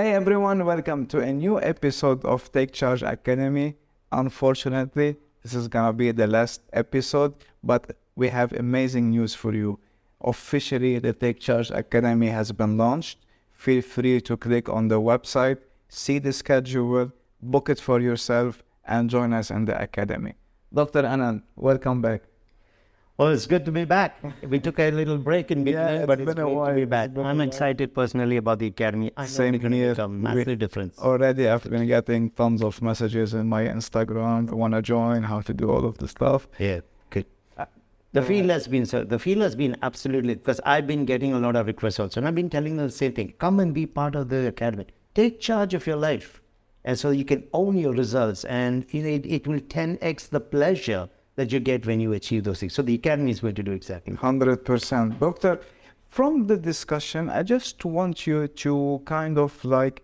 Hey everyone, welcome to a new episode of Take Charge Academy. Unfortunately, this is gonna be the last episode, but we have amazing news for you. Officially, the Take Charge Academy has been launched. Feel free to click on the website, see the schedule, book it for yourself, and join us in the academy. Dr. Anand, welcome back. Well, it's good to be back. We took a little break in between, it's but it's been a great while. to be back. It's I'm excited personally about the academy. I Same here. a massive We- difference. Already, I've been getting tons of messages in my Instagram. I want to join, how to do all of the stuff. Yeah, good. Uh, the feel has been so. The feel has been absolutely because I've been getting a lot of requests also, and I've been telling them the same thing. Come and be part of the academy. Take charge of your life, and so you can own your results, and it, it will 10x the pleasure that you get when you achieve those things. So the academy is going to do exactly. Hundred percent, doctor. From the discussion, I just want you to kind of like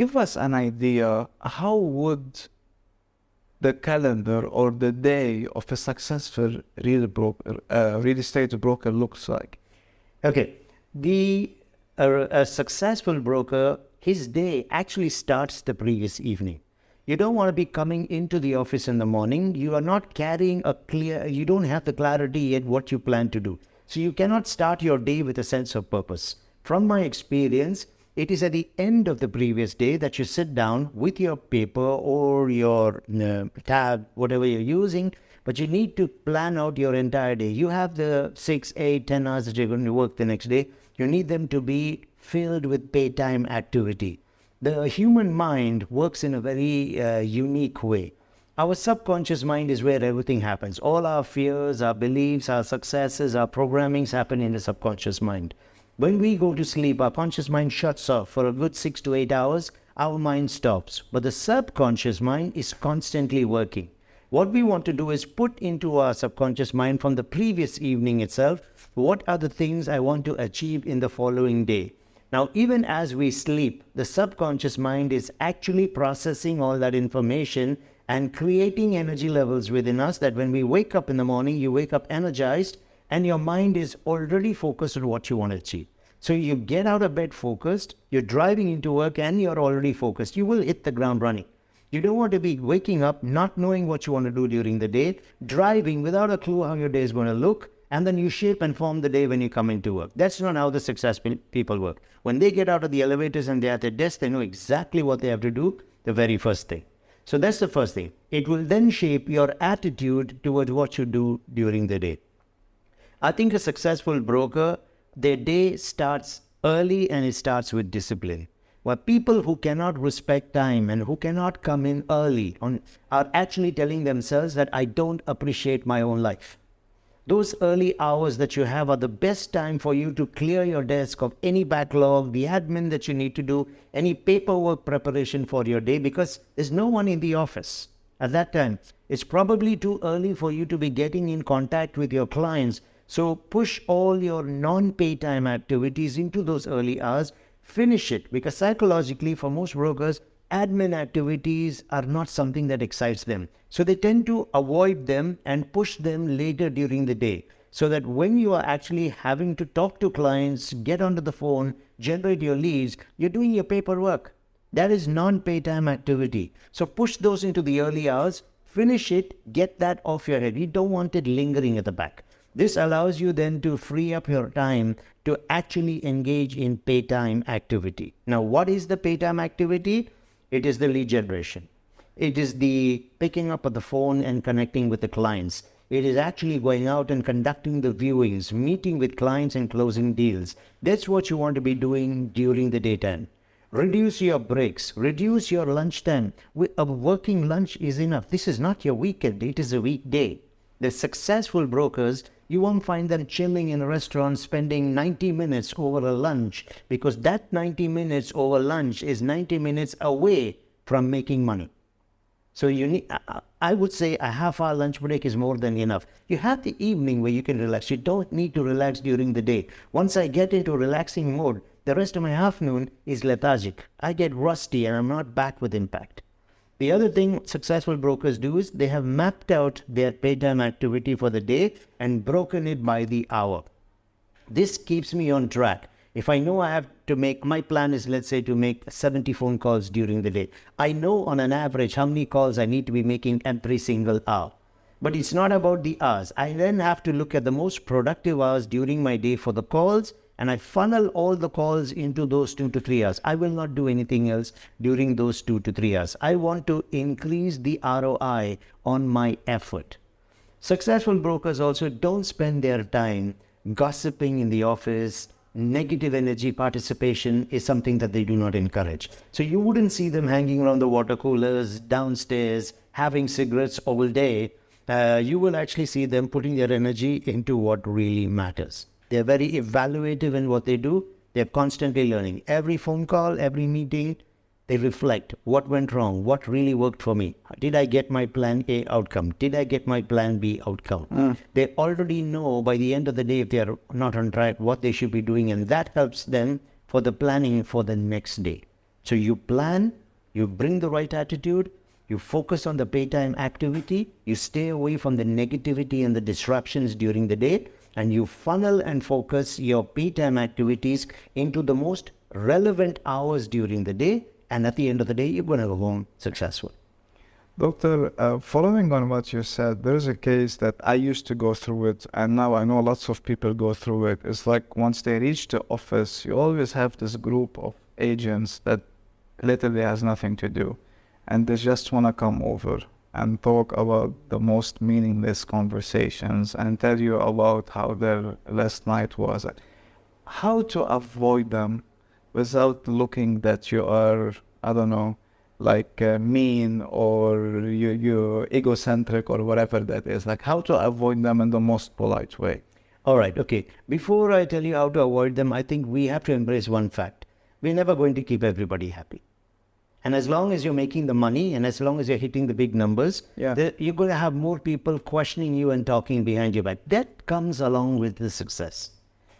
give us an idea. How would the calendar or the day of a successful real broker, uh, real estate broker looks like? Okay, the a, a successful broker, his day actually starts the previous evening. You don't want to be coming into the office in the morning. You are not carrying a clear. You don't have the clarity yet what you plan to do. So you cannot start your day with a sense of purpose. From my experience, it is at the end of the previous day that you sit down with your paper or your uh, tab, whatever you're using, but you need to plan out your entire day. You have the six, eight, ten hours that you're going to work the next day. You need them to be filled with paytime activity. The human mind works in a very uh, unique way. Our subconscious mind is where everything happens. All our fears, our beliefs, our successes, our programmings happen in the subconscious mind. When we go to sleep, our conscious mind shuts off for a good six to eight hours. Our mind stops. But the subconscious mind is constantly working. What we want to do is put into our subconscious mind from the previous evening itself what are the things I want to achieve in the following day. Now, even as we sleep, the subconscious mind is actually processing all that information and creating energy levels within us that when we wake up in the morning, you wake up energized and your mind is already focused on what you want to achieve. So you get out of bed focused, you're driving into work and you're already focused. You will hit the ground running. You don't want to be waking up not knowing what you want to do during the day, driving without a clue how your day is going to look, and then you shape and form the day when you come into work. That's not how the successful people work. When they get out of the elevators and they're at their desk, they know exactly what they have to do the very first thing. So that's the first thing. It will then shape your attitude towards what you do during the day. I think a successful broker, their day starts early and it starts with discipline. While people who cannot respect time and who cannot come in early on, are actually telling themselves that I don't appreciate my own life. Those early hours that you have are the best time for you to clear your desk of any backlog, the admin that you need to do, any paperwork preparation for your day because there's no one in the office at that time. It's probably too early for you to be getting in contact with your clients. So push all your non pay time activities into those early hours. Finish it because psychologically, for most brokers, admin activities are not something that excites them. So they tend to avoid them and push them later during the day. So that when you are actually having to talk to clients, get onto the phone, generate your leads, you're doing your paperwork. That is non pay time activity. So push those into the early hours, finish it, get that off your head. You don't want it lingering at the back. This allows you then to free up your time to actually engage in pay time activity. Now, what is the pay time activity? It is the lead generation. It is the picking up of the phone and connecting with the clients. It is actually going out and conducting the viewings, meeting with clients and closing deals. That's what you want to be doing during the daytime. Reduce your breaks, reduce your lunchtime. Wi- A working lunch is enough. This is not your weekend, it is a weekday. The successful brokers, you won't find them chilling in a restaurant spending 90 minutes over a lunch because that 90 minutes over lunch is 90 minutes away from making money. So you need, I- would say a half hour lunch break is more than enough. You have the evening where you can relax. You don't need to relax during the day. Once I get into relaxing mode, the rest of my afternoon is lethargic. I get rusty and I'm not back with impact. The other thing successful brokers do is they have mapped out their paytime activity for the day and broken it by the hour. This keeps me on track. If I know I have to make, my plan is, let's say, to make 70 phone calls during the day. I know on an average how many calls I need to be making every single hour. But it's not about the hours. I then have to look at the most productive hours during my day for the calls and I funnel all the calls into those two to three hours. I will not do anything else during those two to three hours. I want to increase the ROI on my effort. Successful brokers also don't spend their time gossiping in the office. Negative energy participation is something that they do not encourage. So you wouldn't see them hanging around the water coolers downstairs, having cigarettes all day. Uh, you will actually see them putting their energy into what really matters. They're very evaluative in what they do. They're constantly learning. Every phone call, every meeting, they reflect what went wrong, what really worked for me. Did I get my plan A outcome? Did I get my plan B outcome? Mm. They already know by the end of the day if they are not on track what they should be doing, and that helps them for the planning for the next day. So you plan, you bring the right attitude, you focus on the paytime activity, you stay away from the negativity and the disruptions during the day, and you funnel and focus your paytime activities into the most relevant hours during the day. And at the end of the day, you're going to go home successful. Doctor, uh, following on what you said, there's a case that I used to go through it, and now I know lots of people go through it. It's like once they reach the office, you always have this group of agents that literally has nothing to do, and they just want to come over and talk about the most meaningless conversations and tell you about how their last night was. How to avoid them without looking that you are, I don't know, like uh, mean or you, you're egocentric or whatever that is. Like how to avoid them in the most polite way. All right, okay. Before I tell you how to avoid them, I think we have to embrace one fact. We're never going to keep everybody happy. And as long as you're making the money and as long as you're hitting the big numbers, yeah. you're going to have more people questioning you and talking behind your back. That comes along with the success.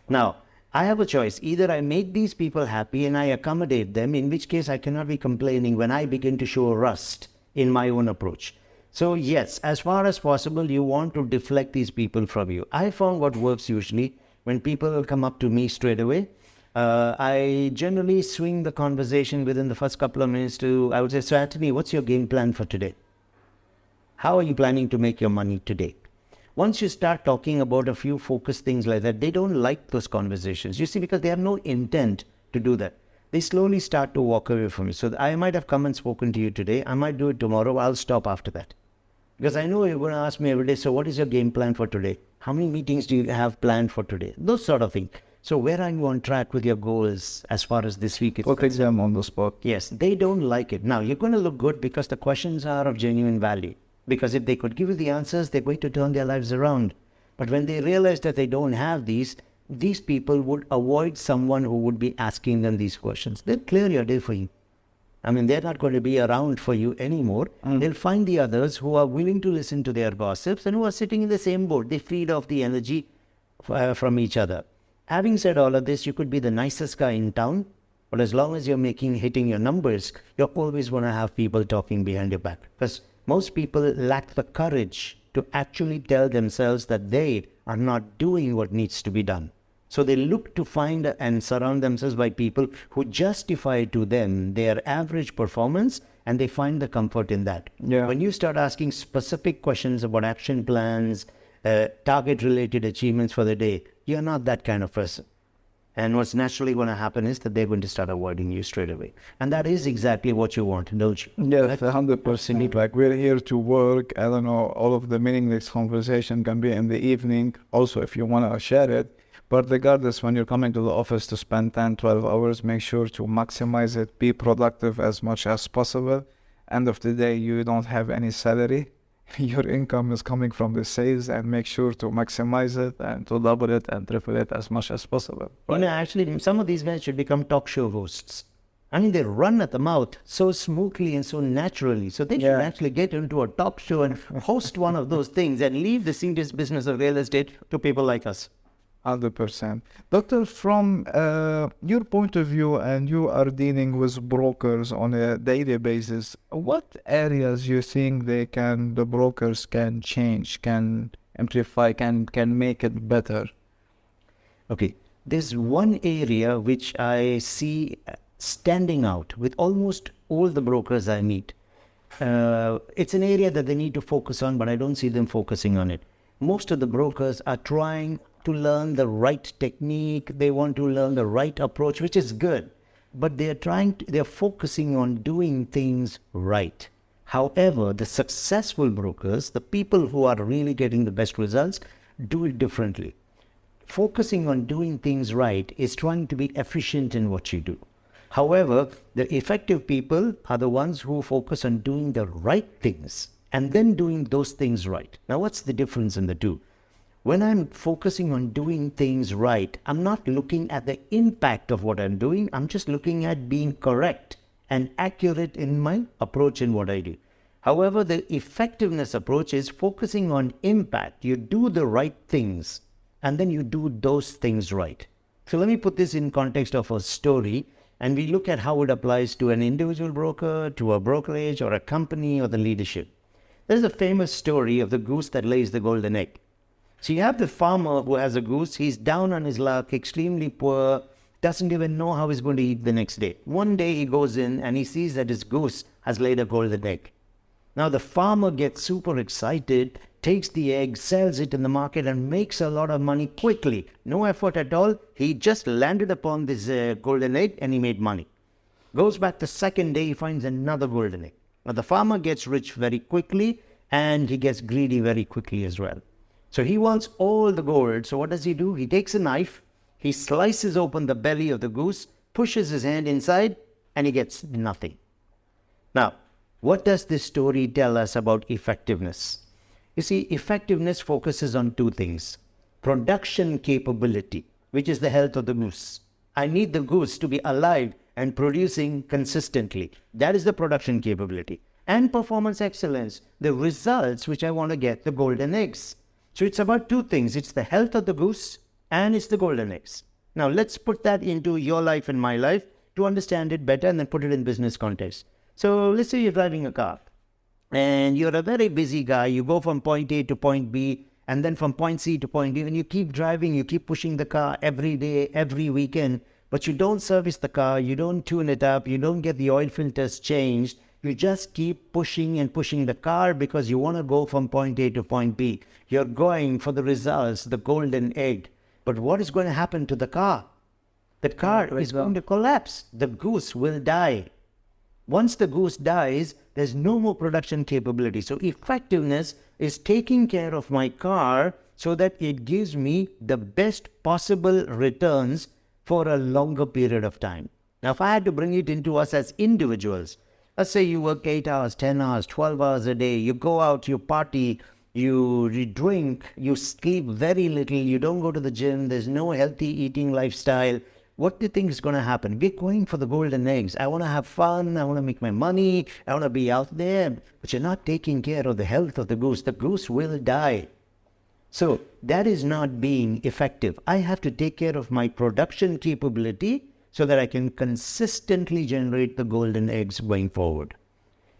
Now, I have a choice. Either I make these people happy and I accommodate them, in which case I cannot be complaining when I begin to show rust in my own approach. So, yes, as far as possible, you want to deflect these people from you. I found what works usually when people come up to me straight away uh, I generally swing the conversation within the first couple of minutes to, I would say, so Anthony, what's your game plan for today? How are you planning to make your money today? Once you start talking about a few focused things like that, they don't like those conversations. You see, because they have no intent to do that. They slowly start to walk away from you. So I might have come and spoken to you today. I might do it tomorrow. I'll stop after that. Because I know you're going to ask me every day, so what is your game plan for today? How many meetings do you have planned for today? Those sort of things. So where are you on track with your goals as far as this week is Put exam on the spot. Yes, they don't like it. Now you're going to look good because the questions are of genuine value. Because if they could give you the answers, they're going to turn their lives around. But when they realize that they don't have these, these people would avoid someone who would be asking them these questions. They'll clear your day for you. I mean, they're not going to be around for you anymore. Mm. They'll find the others who are willing to listen to their gossips and who are sitting in the same boat. They feed off the energy uh, from each other. Having said all of this, you could be the nicest guy in town, but as long as you're making hitting your numbers, you're always going to have people talking behind your back. Because most people lack the courage to actually tell themselves that they are not doing what needs to be done. So they look to find and surround themselves by people who justify to them their average performance and they find the comfort in that. Yeah. When you start asking specific questions about action plans, uh, target related achievements for the day, you're not that kind of person. And what's naturally going to happen is that they're going to start avoiding you straight away. And that is exactly what you want, don't you? Yes, 100%. Like, we're here to work. I don't know, all of the meaningless conversation can be in the evening. Also, if you want to share it. But regardless, when you're coming to the office to spend 10, 12 hours, make sure to maximize it, be productive as much as possible. End of the day, you don't have any salary your income is coming from the sales and make sure to maximize it and to double it and triple it as much as possible. Right? You know, actually, some of these men should become talk show hosts. I mean, they run at the mouth so smoothly and so naturally. So they yeah. should actually get into a talk show and host one of those things and leave the serious business of real estate to people like us. 100%. Doctor, from uh, your point of view, and you are dealing with brokers on a daily basis, what areas you think they can, the brokers can change, can amplify, can, can make it better? Okay. there's one area which I see standing out with almost all the brokers I meet. Uh, it's an area that they need to focus on, but I don't see them focusing on it. Most of the brokers are trying to learn the right technique, they want to learn the right approach, which is good, but they're trying to, they're focusing on doing things right. However, the successful brokers, the people who are really getting the best results, do it differently. Focusing on doing things right is trying to be efficient in what you do. However, the effective people are the ones who focus on doing the right things and then doing those things right. Now, what's the difference in the two? When I'm focusing on doing things right, I'm not looking at the impact of what I'm doing, I'm just looking at being correct and accurate in my approach in what I do. However, the effectiveness approach is focusing on impact. You do the right things and then you do those things right. So let me put this in context of a story and we look at how it applies to an individual broker, to a brokerage or a company or the leadership. There's a famous story of the goose that lays the golden egg. So you have the farmer who has a goose, he's down on his luck, extremely poor, doesn't even know how he's going to eat the next day. One day he goes in and he sees that his goose has laid a golden egg. Now the farmer gets super excited, takes the egg, sells it in the market, and makes a lot of money quickly. No effort at all. He just landed upon this uh, golden egg and he made money. Goes back the second day, he finds another golden egg. Now the farmer gets rich very quickly and he gets greedy very quickly as well. So he wants all the gold. So what does he do? He takes a knife, he slices open the belly of the goose, pushes his hand inside, and he gets nothing. Now, what does this story tell us about effectiveness? You see, effectiveness focuses on two things production capability, which is the health of the goose. I need the goose to be alive and producing consistently. That is the production capability. And performance excellence, the results which I want to get, the golden eggs. So it's about two things it's the health of the goose and it's the golden eggs. Now let's put that into your life and my life to understand it better and then put it in business context. So let's say you're driving a car and you're a very busy guy. You go from point A to point B and then from point C to point D and you keep driving, you keep pushing the car every day, every weekend, but you don't service the car, you don't tune it up, you don't get the oil filters changed. You just keep pushing and pushing the car because you want to go from point A to point B. You're going for the results, the golden egg. But what is going to happen to the car? The car is going to collapse. The goose will die. Once the goose dies, there's no more production capability. So effectiveness is taking care of my car so that it gives me the best possible returns for a longer period of time. Now, if I had to bring it into us as individuals, let's say you work 8 hours, 10 hours, 12 hours a day, you go out, you party, you drink, you sleep very little, you don't go to the gym, there's no healthy eating lifestyle, what do you think is going to happen? We're going for the golden eggs. I want to have fun. I want to make my money. I want to be out there. But you're not taking care of the health of the goose. The goose will die. So that is not being effective. I have to take care of my production capability so that I can consistently generate the golden eggs going forward.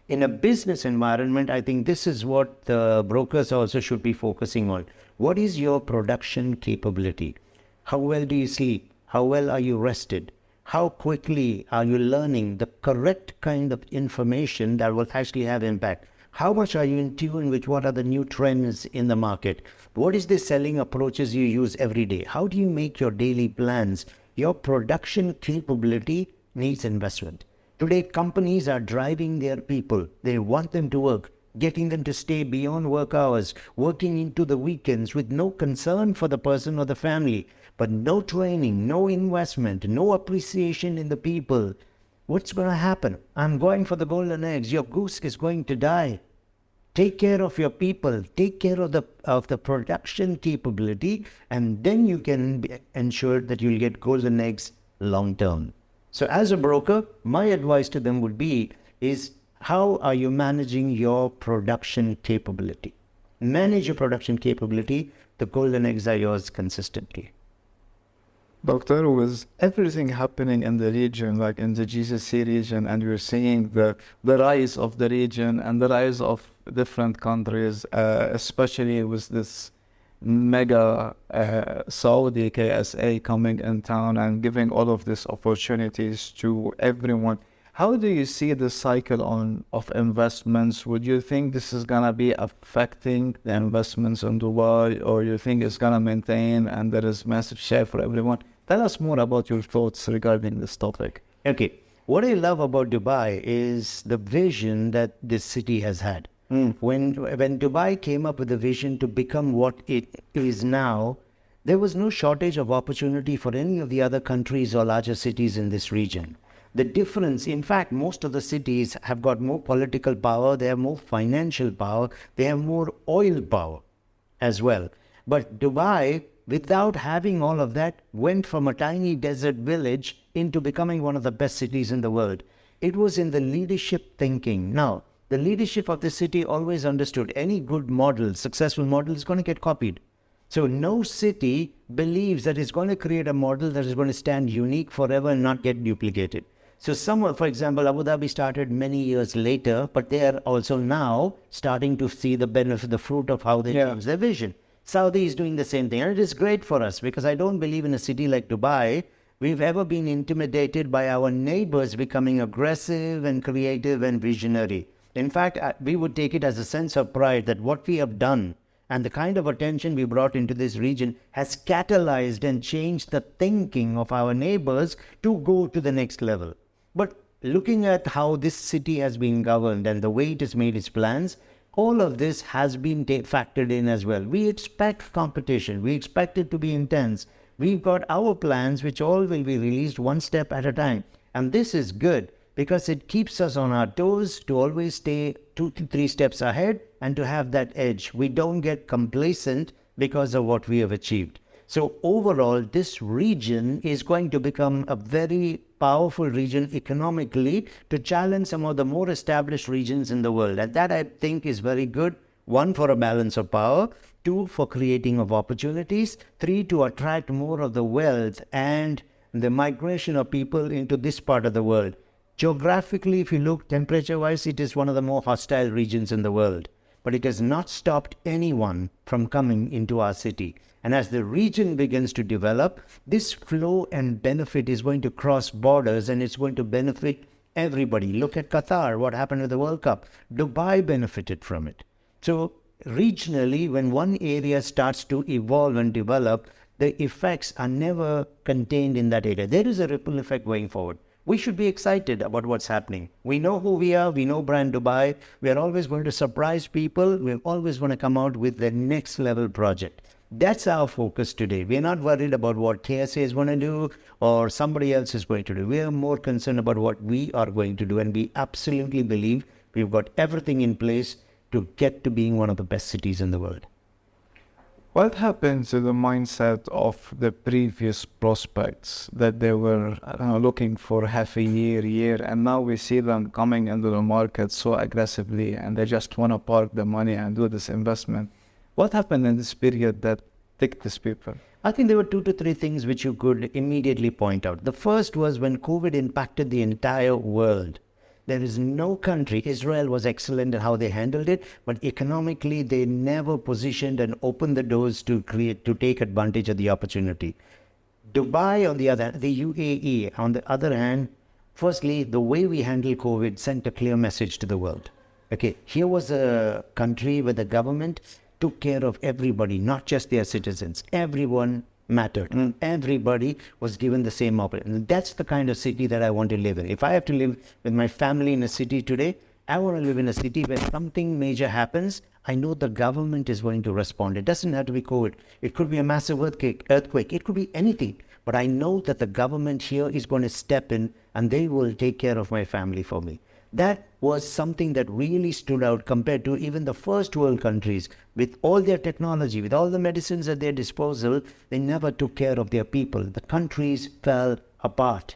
In a business environment, I think this is what the brokers also should be focusing on. What is your production capability? How well do you sleep? How well are you rested? How quickly are you learning the correct kind of information that will actually have impact? How much are you in tune with what are the new trends in the market? What is the selling approaches you use every day? How do you make your daily plans? Your production capability needs investment. Today, companies are driving their people. They want them to work, getting them to stay beyond work hours, working into the weekends with no concern for the person or the family but no training, no investment, no appreciation in the people, what's going to happen? I'm going for the golden eggs. Your goose is going to die. Take care of your people. Take care of the of the production capability, and then you can ensure that you'll get golden eggs long term. So, as a broker, my advice to them would be: is how are you managing your production capability? Manage your production capability. The golden eggs are yours consistently. Doctor, with everything happening in the region, like in the GCC region, and we're seeing the, the rise of the region and the rise of different countries, uh, especially with this mega uh, Saudi KSA coming in town and giving all of these opportunities to everyone. How do you see the cycle on of investments? Would you think this is gonna be affecting the investments in Dubai, or you think it's gonna maintain and there is massive share for everyone? Tell us more about your thoughts regarding this topic. Okay, what I love about Dubai is the vision that this city has had. Mm. When when Dubai came up with the vision to become what it is now, there was no shortage of opportunity for any of the other countries or larger cities in this region. The difference, in fact, most of the cities have got more political power, they have more financial power, they have more oil power as well. But Dubai, without having all of that, went from a tiny desert village into becoming one of the best cities in the world. It was in the leadership thinking. Now, the leadership of the city always understood any good model, successful model, is going to get copied. So no city believes that it's going to create a model that is going to stand unique forever and not get duplicated. So some, for example, Abu Dhabi started many years later, but they are also now starting to see the benefit, the fruit of how they Yeah. change their vision. Saudi is doing the same thing, and it is great for us because I don't believe in a city like Dubai. We've ever been intimidated by our neighbors becoming aggressive and creative and visionary. In fact, uh, we would take it as a sense of pride that what we have done and the kind of attention we brought into this region has catalyzed and changed the thinking of our neighbors to go to the next level. But looking at how this city has been governed and the way it has made its plans, all of this has been factored in as well. We expect competition, we expect it to be intense. We've got our plans, which all will be released one step at a time. And this is good because it keeps us on our toes to always stay two to three steps ahead and to have that edge. We don't get complacent because of what we have achieved. So, overall, this region is going to become a very powerful region economically to challenge some of the more established regions in the world. And that I think is very good. One, for a balance of power. Two, for creating of opportunities. Three, to attract more of the wealth and the migration of people into this part of the world. Geographically, if you look temperature wise, it is one of the more hostile regions in the world. But it has not stopped anyone from coming into our city. And as the region begins to develop, this flow and benefit is going to cross borders and it's going to benefit everybody. Look at Qatar, what happened with the World Cup. Dubai benefited from it. So, regionally, when one area starts to evolve and develop, the effects are never contained in that area. There is a ripple effect going forward. We should be excited about what's happening. We know who we are. We know Brand Dubai. We are always going to surprise people. We're always going to come out with the next level project. That's our focus today. We're not worried about what KSA is going to do or somebody else is going to do. We are more concerned about what we are going to do. And we absolutely believe we've got everything in place to get to being one of the best cities in the world. What happened to the mindset of the previous prospects that they were looking for half a year, year, and now we see them coming into the market so aggressively and they just want to park the money and do this investment? What happened in this period that ticked these people? I think there were two to three things which you could immediately point out. The first was when COVID impacted the entire world. There is no country, Israel was excellent in how they handled it, but economically they never positioned and opened the doors to create, to take advantage of the opportunity. Dubai, on the other, hand, the UAE, on the other hand, firstly, the way we handle COVID sent a clear message to the world. Okay, here was a country where the government took care of everybody, not just their citizens. Everyone mattered. Mm. Everybody was given the same opportunity. And That's the kind of city that I want to live in. If I have to live with my family in a city today, I want to live in a city where something major happens. I know the government is going to respond. It doesn't have to be COVID. It could be a massive earthquake. Earthquake. It could be anything. But I know that the government here is going to step in and they will take care of my family for me. That was something that really stood out compared to even the first world countries. With all their technology, with all the medicines at their disposal, they never took care of their people. The countries fell apart.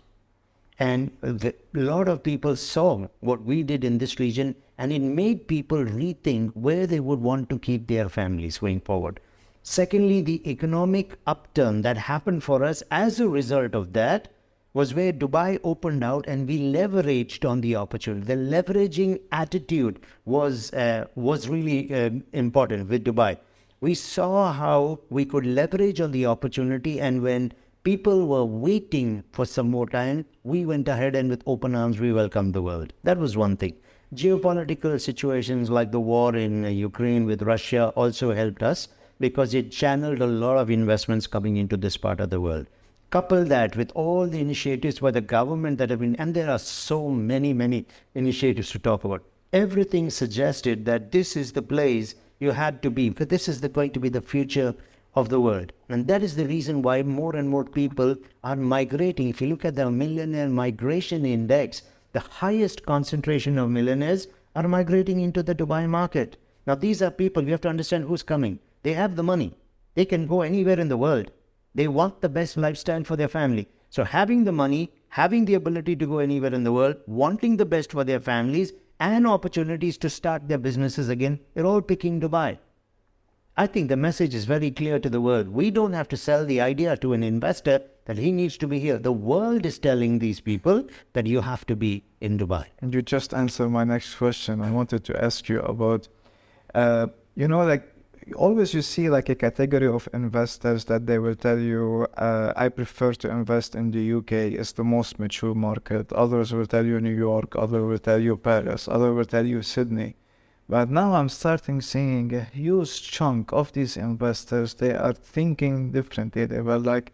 And a lot of people saw what we did in this region, and it made people rethink where they would want to keep their families going forward. Secondly, the economic upturn that happened for us as a result of that was where Dubai opened out and we leveraged on the opportunity. The leveraging attitude was uh, was really uh, important with Dubai. We saw how we could leverage on the opportunity, and when people were waiting for some more time, we went ahead and with open arms we welcomed the world. That was one thing. Geopolitical situations like the war in uh, Ukraine with Russia also helped us because it channeled a lot of investments coming into this part of the world. Couple that with all the initiatives by the government that have been, and there are so many, many initiatives to talk about. Everything suggested that this is the place you had to be, because this is the, going to be the future of the world. And that is the reason why more and more people are migrating. If you look at the millionaire migration index, the highest concentration of millionaires are migrating into the Dubai market. Now, these are people, you have to understand who's coming. They have the money, they can go anywhere in the world. They want the best lifestyle for their family. So, having the money, having the ability to go anywhere in the world, wanting the best for their families, and opportunities to start their businesses again, they're all picking Dubai. I think the message is very clear to the world. We don't have to sell the idea to an investor that he needs to be here. The world is telling these people that you have to be in Dubai. And you just answered my next question. I wanted to ask you about, uh, you know, like always you see like a category of investors that they will tell you uh, i prefer to invest in the uk it's the most mature market. Others will tell you new york. Others will tell you paris. Others will tell you sydney. But now i'm starting seeing a huge chunk of these investors they are thinking differently. They were like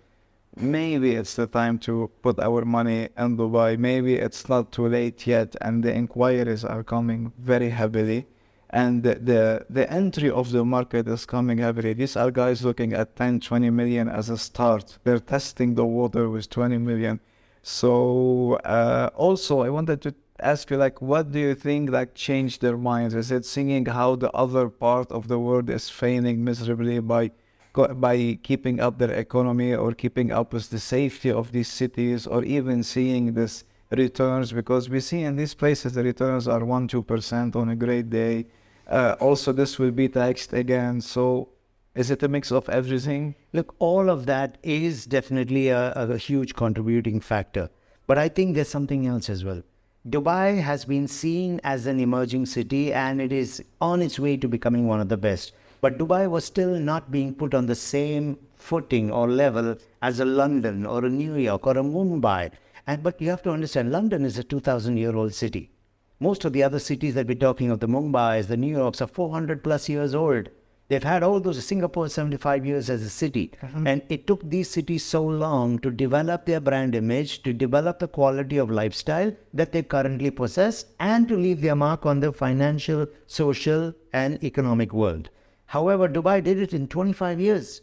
maybe it's the time to put our money in dubai. Maybe it's not too late yet. And the inquiries are coming very heavily and the, the, the entry of the market is coming heavily. These are guys looking at 10, 20 million as a start. They're testing the water with 20 million. So uh, also, I wanted to ask you, like, what do you think that changed their minds? Is it seeing how the other part of the world is failing miserably by by keeping up their economy or keeping up with the safety of these cities, or even seeing this returns? Because we see in these places the returns are one, two percent on a great day uh, also, this will be taxed again. So, is it a mix of everything? Look, all of that is definitely a, a huge contributing factor. But I think there's something else as well. Dubai has been seen as an emerging city and it is on its way to becoming one of the best. But Dubai was still not being put on the same footing or level as a London or a New York or a Mumbai. And but you have to understand, London is a 2,000 year old city. Most of the other cities that we're talking of, the Mumbai's, the New Yorks, are 400 plus years old. They've had all those, Singapore 75 years as a city. Mm-hmm. And it took these cities so long to develop their brand image, to develop the quality of lifestyle that they currently possess, and to leave their mark on the financial, social, and economic world. However, Dubai did it in 25 years.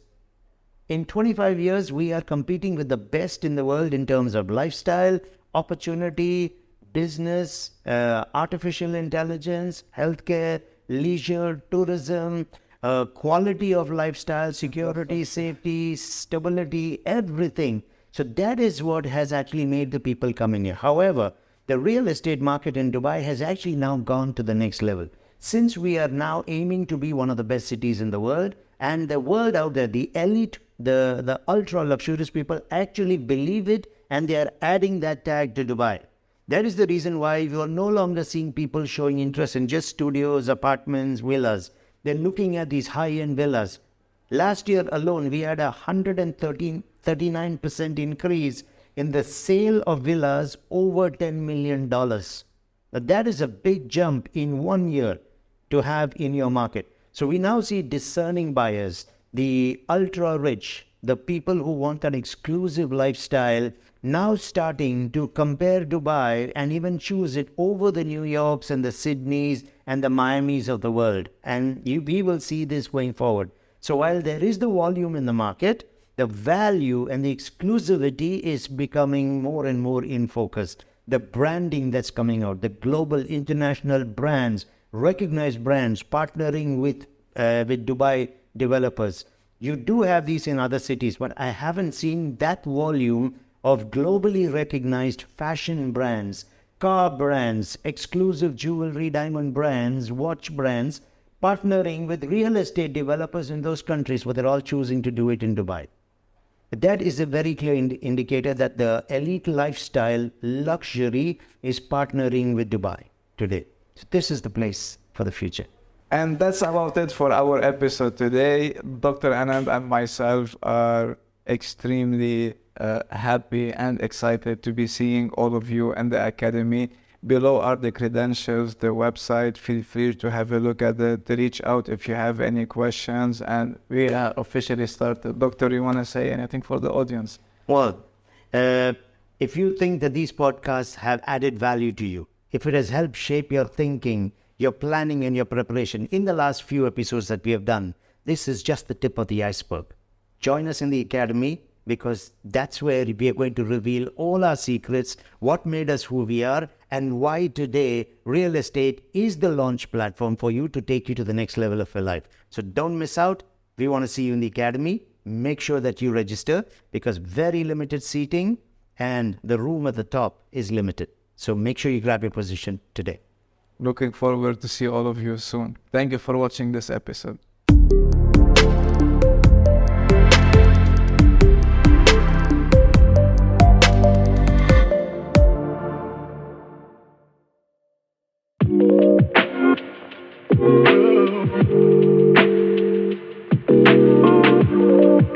In 25 years, we are competing with the best in the world in terms of lifestyle, opportunity, business, uh, artificial intelligence, healthcare, leisure, tourism, uh, quality of lifestyle, security, safety, stability, everything. So that is what has actually made the people come in here. However, the real estate market in Dubai has actually now gone to the next level. Since we are now aiming to be one of the best cities in the world, and the world out there, the elite, the, the ultra luxurious people actually believe it and they are adding that tag to Dubai. That is the reason why you are no longer seeing people showing interest in just studios, apartments, villas. They're looking at these high end villas. Last year alone, we had a 113, 39% increase in the sale of villas over $10 million. Now, that is a big jump in one year to have in your market. So we now see discerning buyers, the ultra rich, the people who want an exclusive lifestyle now starting to compare Dubai and even choose it over the New Yorks and the Sydneys and the Miamis of the world. And you, we will see this going forward. So while there is the volume in the market, the value and the exclusivity is becoming more and more in focus. The branding that's coming out, the global international brands, recognized brands partnering with uh, with Dubai developers. You do have these in other cities, but I haven't seen that volume of globally recognized fashion brands, car brands, exclusive jewelry diamond brands, watch brands, partnering with real estate developers in those countries, but they're all choosing to do it in Dubai. That is a very clear ind- indicator that the elite lifestyle luxury is partnering with Dubai today. So this is the place for the future. And that's about it for our episode today. Dr. Anand and myself are extremely uh, happy and excited to be seeing all of you in the academy. Below are the credentials, the website. Feel free to have a look at it, to reach out if you have any questions. And we are officially started. Doctor, you want to say anything for the audience? Well, uh, if you think that these podcasts have added value to you, if it has helped shape your thinking, your planning, and your preparation in the last few episodes that we have done, this is just the tip of the iceberg. Join us in the academy because that's where we are going to reveal all our secrets, what made us who we are, and why today real estate is the launch platform for you to take you to the next level of your life. So don't miss out. We want to see you in the academy. Make sure that you register because very limited seating and the room at the top is limited. So make sure you grab your position today. Looking forward to see all of you soon. Thank you for watching this episode.